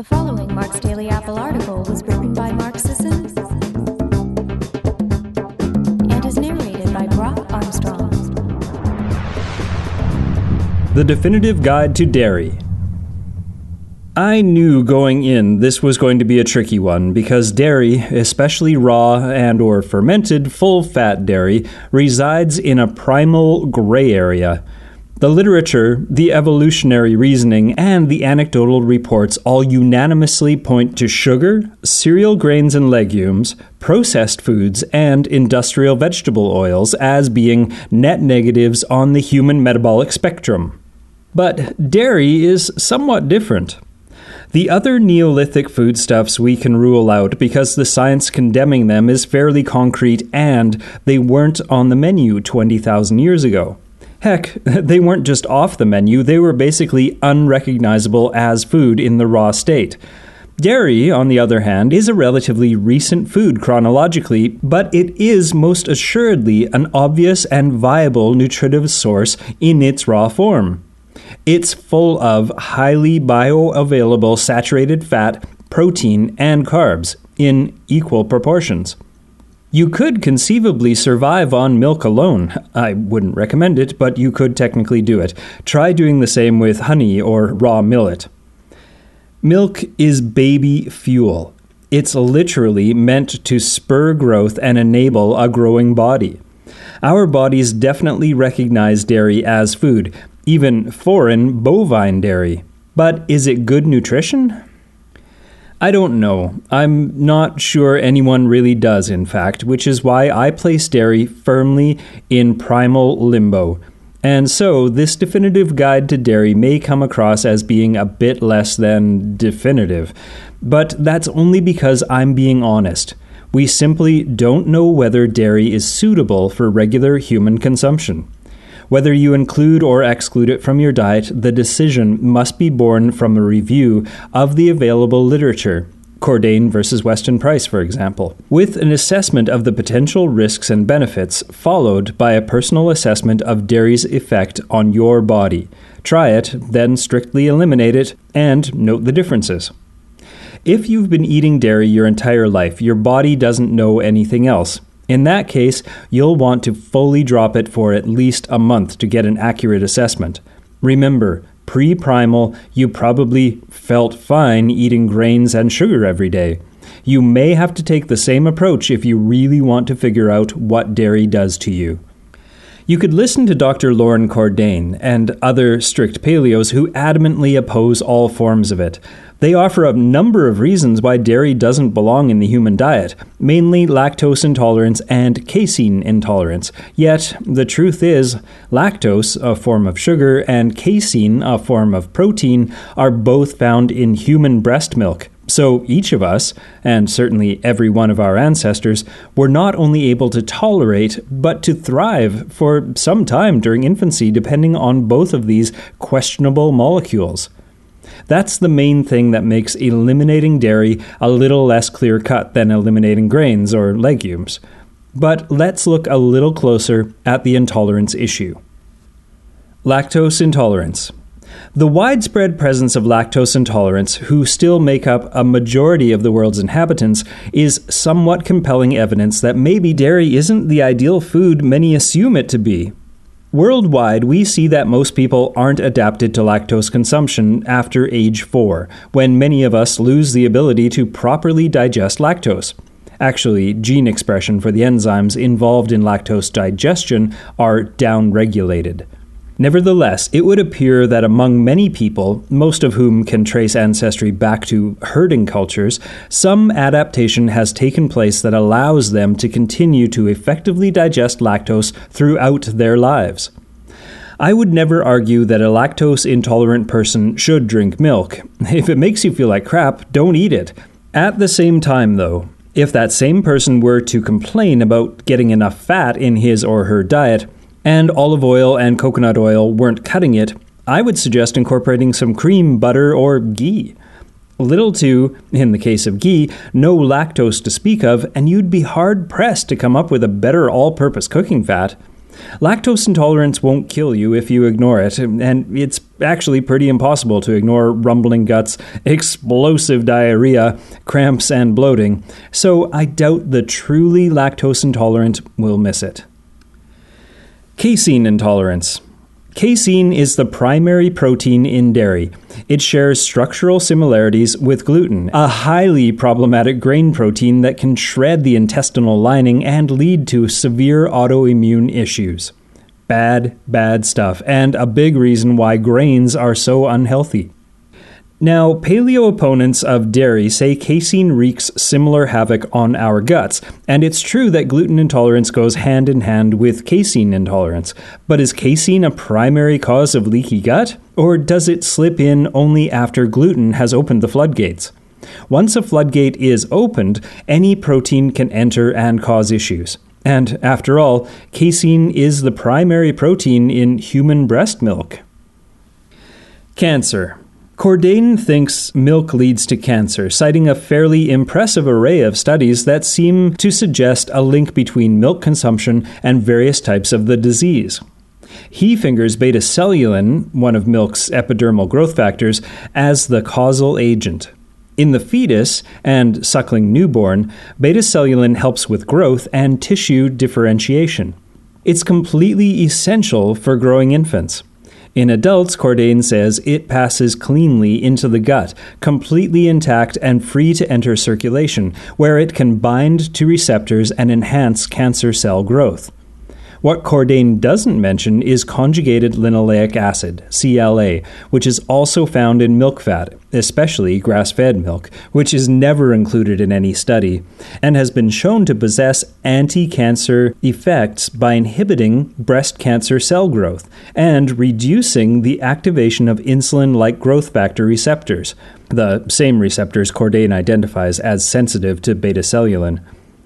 The following Mark's Daily Apple article was written by Mark Sisson and is narrated by Brock Armstrong. The Definitive Guide to Dairy. I knew going in this was going to be a tricky one because dairy, especially raw and or fermented full-fat dairy, resides in a primal gray area. The literature, the evolutionary reasoning, and the anecdotal reports all unanimously point to sugar, cereal grains and legumes, processed foods, and industrial vegetable oils as being net negatives on the human metabolic spectrum. But dairy is somewhat different. The other Neolithic foodstuffs we can rule out because the science condemning them is fairly concrete and they weren't on the menu 20,000 years ago. Heck, they weren't just off the menu, they were basically unrecognizable as food in the raw state. Dairy, on the other hand, is a relatively recent food chronologically, but it is most assuredly an obvious and viable nutritive source in its raw form. It's full of highly bioavailable saturated fat, protein, and carbs in equal proportions. You could conceivably survive on milk alone. I wouldn't recommend it, but you could technically do it. Try doing the same with honey or raw millet. Milk is baby fuel. It's literally meant to spur growth and enable a growing body. Our bodies definitely recognize dairy as food, even foreign bovine dairy. But is it good nutrition? I don't know. I'm not sure anyone really does, in fact, which is why I place dairy firmly in primal limbo. And so, this definitive guide to dairy may come across as being a bit less than definitive. But that's only because I'm being honest. We simply don't know whether dairy is suitable for regular human consumption. Whether you include or exclude it from your diet, the decision must be born from a review of the available literature. Cordain versus Weston Price, for example, with an assessment of the potential risks and benefits, followed by a personal assessment of dairy's effect on your body. Try it, then strictly eliminate it, and note the differences. If you've been eating dairy your entire life, your body doesn't know anything else. In that case, you'll want to fully drop it for at least a month to get an accurate assessment. Remember, pre primal, you probably felt fine eating grains and sugar every day. You may have to take the same approach if you really want to figure out what dairy does to you. You could listen to Dr. Loren Cordain and other strict paleos who adamantly oppose all forms of it. They offer a number of reasons why dairy doesn't belong in the human diet, mainly lactose intolerance and casein intolerance. Yet, the truth is, lactose, a form of sugar, and casein, a form of protein, are both found in human breast milk. So each of us, and certainly every one of our ancestors, were not only able to tolerate, but to thrive for some time during infancy, depending on both of these questionable molecules. That's the main thing that makes eliminating dairy a little less clear cut than eliminating grains or legumes. But let's look a little closer at the intolerance issue. Lactose intolerance. The widespread presence of lactose intolerance, who still make up a majority of the world's inhabitants, is somewhat compelling evidence that maybe dairy isn't the ideal food many assume it to be. Worldwide, we see that most people aren't adapted to lactose consumption after age 4, when many of us lose the ability to properly digest lactose. Actually, gene expression for the enzymes involved in lactose digestion are downregulated. Nevertheless, it would appear that among many people, most of whom can trace ancestry back to herding cultures, some adaptation has taken place that allows them to continue to effectively digest lactose throughout their lives. I would never argue that a lactose intolerant person should drink milk. If it makes you feel like crap, don't eat it. At the same time, though, if that same person were to complain about getting enough fat in his or her diet, and olive oil and coconut oil weren't cutting it, I would suggest incorporating some cream, butter, or ghee. Little to, in the case of ghee, no lactose to speak of, and you'd be hard pressed to come up with a better all purpose cooking fat. Lactose intolerance won't kill you if you ignore it, and it's actually pretty impossible to ignore rumbling guts, explosive diarrhea, cramps, and bloating, so I doubt the truly lactose intolerant will miss it. Casein intolerance. Casein is the primary protein in dairy. It shares structural similarities with gluten, a highly problematic grain protein that can shred the intestinal lining and lead to severe autoimmune issues. Bad, bad stuff, and a big reason why grains are so unhealthy. Now, paleo opponents of dairy say casein wreaks similar havoc on our guts, and it's true that gluten intolerance goes hand in hand with casein intolerance. But is casein a primary cause of leaky gut? Or does it slip in only after gluten has opened the floodgates? Once a floodgate is opened, any protein can enter and cause issues. And after all, casein is the primary protein in human breast milk. Cancer. Cordain thinks milk leads to cancer, citing a fairly impressive array of studies that seem to suggest a link between milk consumption and various types of the disease. He fingers betacellulin, one of milk's epidermal growth factors, as the causal agent. In the fetus and suckling newborn, betacellulin helps with growth and tissue differentiation. It's completely essential for growing infants. In adults, Cordain says it passes cleanly into the gut, completely intact and free to enter circulation, where it can bind to receptors and enhance cancer cell growth. What Cordain doesn't mention is conjugated linoleic acid, CLA, which is also found in milk fat, especially grass fed milk, which is never included in any study, and has been shown to possess anti cancer effects by inhibiting breast cancer cell growth and reducing the activation of insulin like growth factor receptors, the same receptors Cordain identifies as sensitive to betacellulin.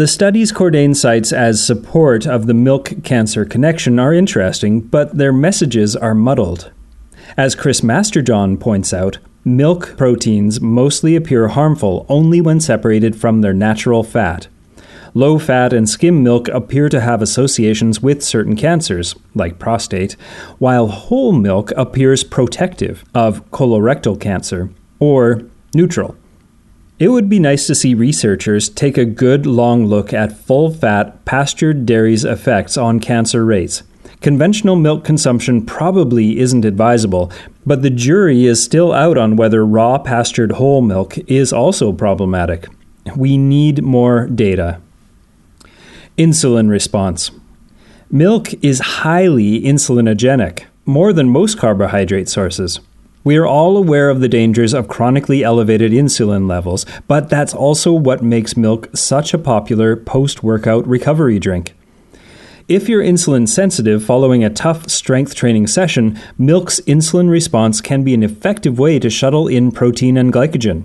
The studies Cordain cites as support of the milk cancer connection are interesting, but their messages are muddled. As Chris Masterjohn points out, milk proteins mostly appear harmful only when separated from their natural fat. Low fat and skim milk appear to have associations with certain cancers, like prostate, while whole milk appears protective of colorectal cancer, or neutral. It would be nice to see researchers take a good long look at full fat pastured dairy's effects on cancer rates. Conventional milk consumption probably isn't advisable, but the jury is still out on whether raw pastured whole milk is also problematic. We need more data. Insulin response. Milk is highly insulinogenic, more than most carbohydrate sources. We are all aware of the dangers of chronically elevated insulin levels, but that's also what makes milk such a popular post workout recovery drink. If you're insulin sensitive following a tough strength training session, milk's insulin response can be an effective way to shuttle in protein and glycogen.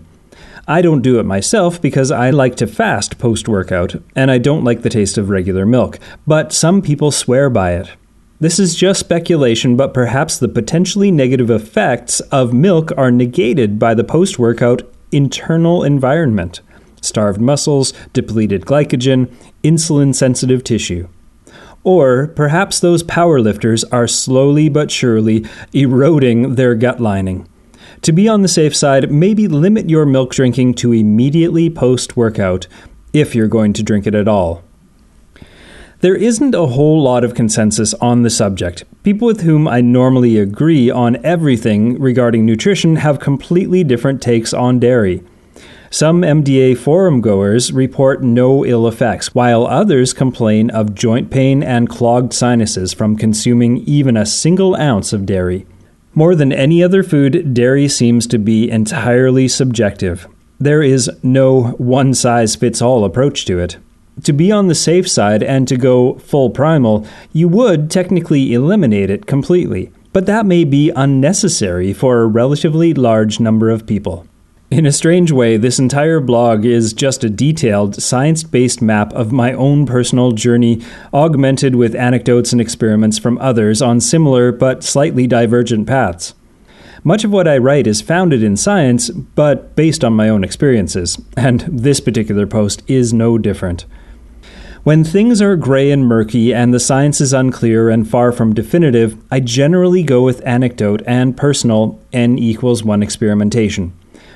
I don't do it myself because I like to fast post workout, and I don't like the taste of regular milk, but some people swear by it. This is just speculation, but perhaps the potentially negative effects of milk are negated by the post workout internal environment starved muscles, depleted glycogen, insulin sensitive tissue. Or perhaps those powerlifters are slowly but surely eroding their gut lining. To be on the safe side, maybe limit your milk drinking to immediately post workout, if you're going to drink it at all. There isn't a whole lot of consensus on the subject. People with whom I normally agree on everything regarding nutrition have completely different takes on dairy. Some MDA forum goers report no ill effects, while others complain of joint pain and clogged sinuses from consuming even a single ounce of dairy. More than any other food, dairy seems to be entirely subjective. There is no one size fits all approach to it to be on the safe side and to go full primal, you would technically eliminate it completely, but that may be unnecessary for a relatively large number of people. In a strange way, this entire blog is just a detailed, science based map of my own personal journey, augmented with anecdotes and experiments from others on similar but slightly divergent paths. Much of what I write is founded in science, but based on my own experiences, and this particular post is no different. When things are gray and murky and the science is unclear and far from definitive, I generally go with anecdote and personal n equals 1 experimentation.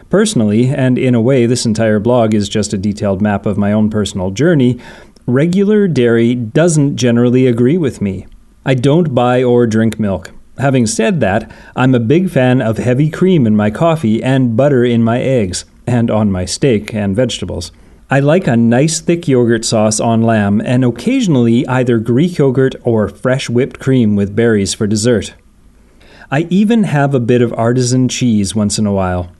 Personally, and in a way this entire blog is just a detailed map of my own personal journey, regular dairy doesn't generally agree with me. I don't buy or drink milk. Having said that, I'm a big fan of heavy cream in my coffee and butter in my eggs, and on my steak and vegetables. I like a nice thick yogurt sauce on lamb and occasionally either Greek yogurt or fresh whipped cream with berries for dessert. I even have a bit of artisan cheese once in a while.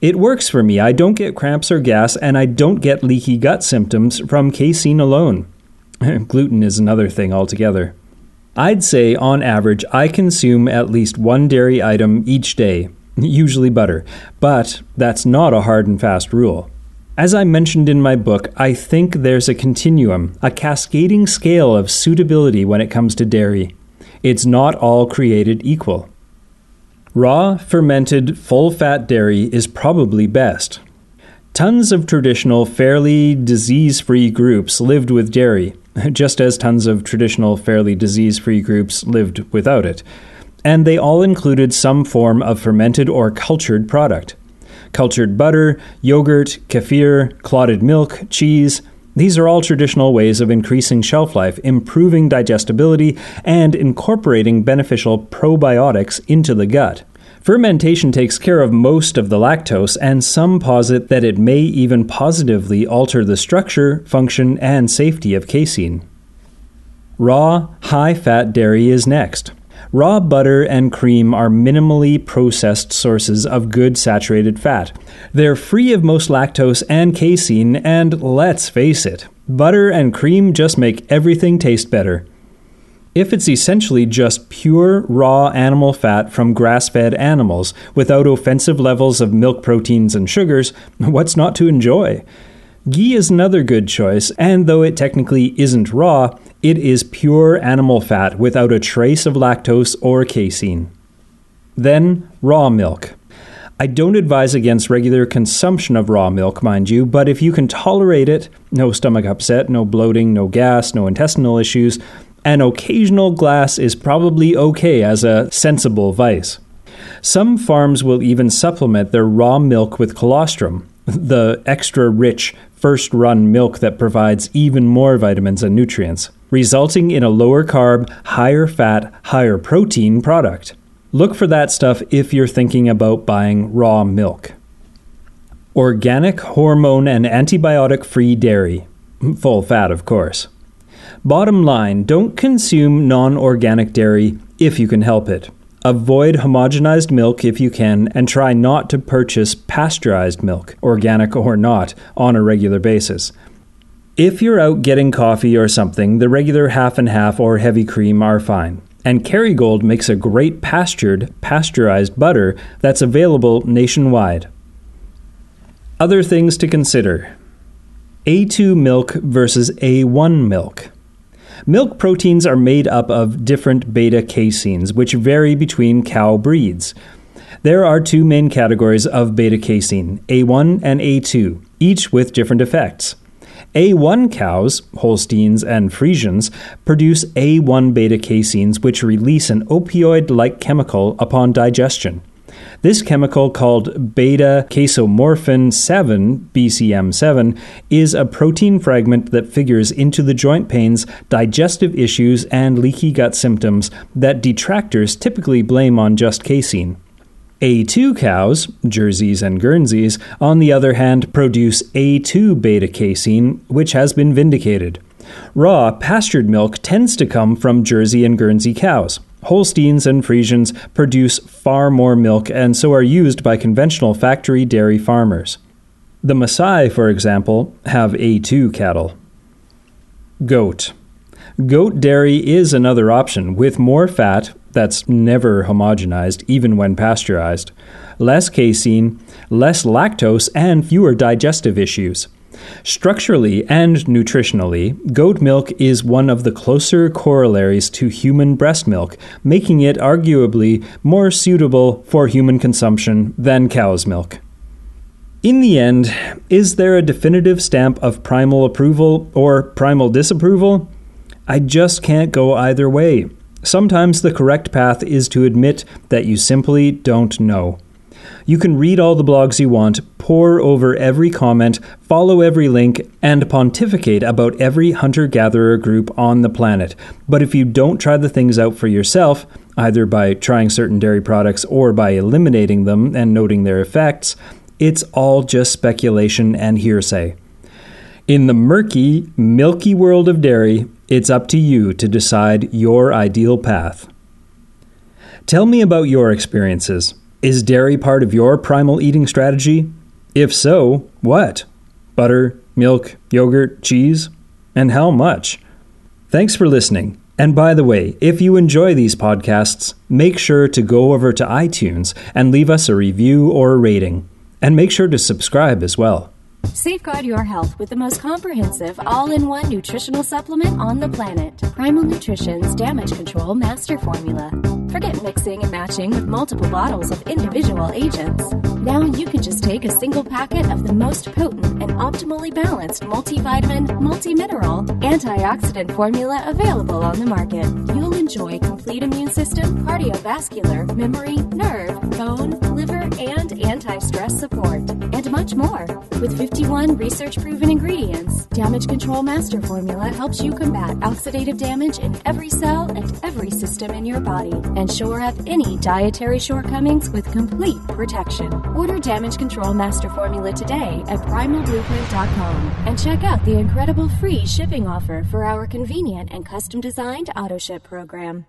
It works for me. I don't get cramps or gas, and I don't get leaky gut symptoms from casein alone. Gluten is another thing altogether. I'd say, on average, I consume at least one dairy item each day, usually butter, but that's not a hard and fast rule. As I mentioned in my book, I think there's a continuum, a cascading scale of suitability when it comes to dairy. It's not all created equal. Raw, fermented, full fat dairy is probably best. Tons of traditional, fairly disease free groups lived with dairy, just as tons of traditional, fairly disease free groups lived without it. And they all included some form of fermented or cultured product cultured butter, yogurt, kefir, clotted milk, cheese. These are all traditional ways of increasing shelf life, improving digestibility, and incorporating beneficial probiotics into the gut. Fermentation takes care of most of the lactose, and some posit that it may even positively alter the structure, function, and safety of casein. Raw, high fat dairy is next. Raw butter and cream are minimally processed sources of good saturated fat. They're free of most lactose and casein, and let's face it, butter and cream just make everything taste better. If it's essentially just pure, raw animal fat from grass fed animals without offensive levels of milk proteins and sugars, what's not to enjoy? Ghee is another good choice, and though it technically isn't raw, it is pure animal fat without a trace of lactose or casein. Then, raw milk. I don't advise against regular consumption of raw milk, mind you, but if you can tolerate it, no stomach upset, no bloating, no gas, no intestinal issues, an occasional glass is probably okay as a sensible vice. Some farms will even supplement their raw milk with colostrum, the extra rich, first run milk that provides even more vitamins and nutrients resulting in a lower carb, higher fat, higher protein product. Look for that stuff if you're thinking about buying raw milk. Organic, hormone, and antibiotic free dairy. Full fat, of course. Bottom line don't consume non organic dairy if you can help it. Avoid homogenized milk if you can, and try not to purchase pasteurized milk, organic or not, on a regular basis. If you're out getting coffee or something, the regular half and half or heavy cream are fine. And Kerrygold makes a great pastured, pasteurized butter that's available nationwide. Other things to consider A2 milk versus A1 milk. Milk proteins are made up of different beta caseins, which vary between cow breeds. There are two main categories of beta casein, A1 and A2, each with different effects. A1 cows, Holsteins and Friesians, produce A1 beta caseins which release an opioid like chemical upon digestion. This chemical, called beta casomorphin 7, BCM7, is a protein fragment that figures into the joint pains, digestive issues, and leaky gut symptoms that detractors typically blame on just casein. A2 cows, Jerseys and Guernseys, on the other hand, produce A2 beta casein, which has been vindicated. Raw, pastured milk tends to come from Jersey and Guernsey cows. Holsteins and Friesians produce far more milk and so are used by conventional factory dairy farmers. The Maasai, for example, have A2 cattle. Goat. Goat dairy is another option with more fat, that's never homogenized, even when pasteurized, less casein, less lactose, and fewer digestive issues. Structurally and nutritionally, goat milk is one of the closer corollaries to human breast milk, making it arguably more suitable for human consumption than cow's milk. In the end, is there a definitive stamp of primal approval or primal disapproval? I just can't go either way. Sometimes the correct path is to admit that you simply don't know. You can read all the blogs you want, pore over every comment, follow every link, and pontificate about every hunter gatherer group on the planet. But if you don't try the things out for yourself, either by trying certain dairy products or by eliminating them and noting their effects, it's all just speculation and hearsay. In the murky, milky world of dairy, it's up to you to decide your ideal path. Tell me about your experiences. Is dairy part of your primal eating strategy? If so, what? Butter, milk, yogurt, cheese? And how much? Thanks for listening. And by the way, if you enjoy these podcasts, make sure to go over to iTunes and leave us a review or a rating. And make sure to subscribe as well. Safeguard your health with the most comprehensive all in one nutritional supplement on the planet Primal Nutrition's Damage Control Master Formula. Forget mixing and matching with multiple bottles of individual agents. Now you can just take a single packet of the most potent and optimally balanced multivitamin, multi-mineral, antioxidant formula available on the market. You'll enjoy complete immune system, cardiovascular, memory, nerve, bone, liver, and anti-stress support, and much more. With 51 research proven ingredients, Damage Control Master Formula helps you combat oxidative damage in every cell and every system in your body and shore up any dietary shortcomings with complete protection. Order Damage Control Master Formula today at primalblueprint.com and check out the incredible free shipping offer for our convenient and custom designed auto ship program.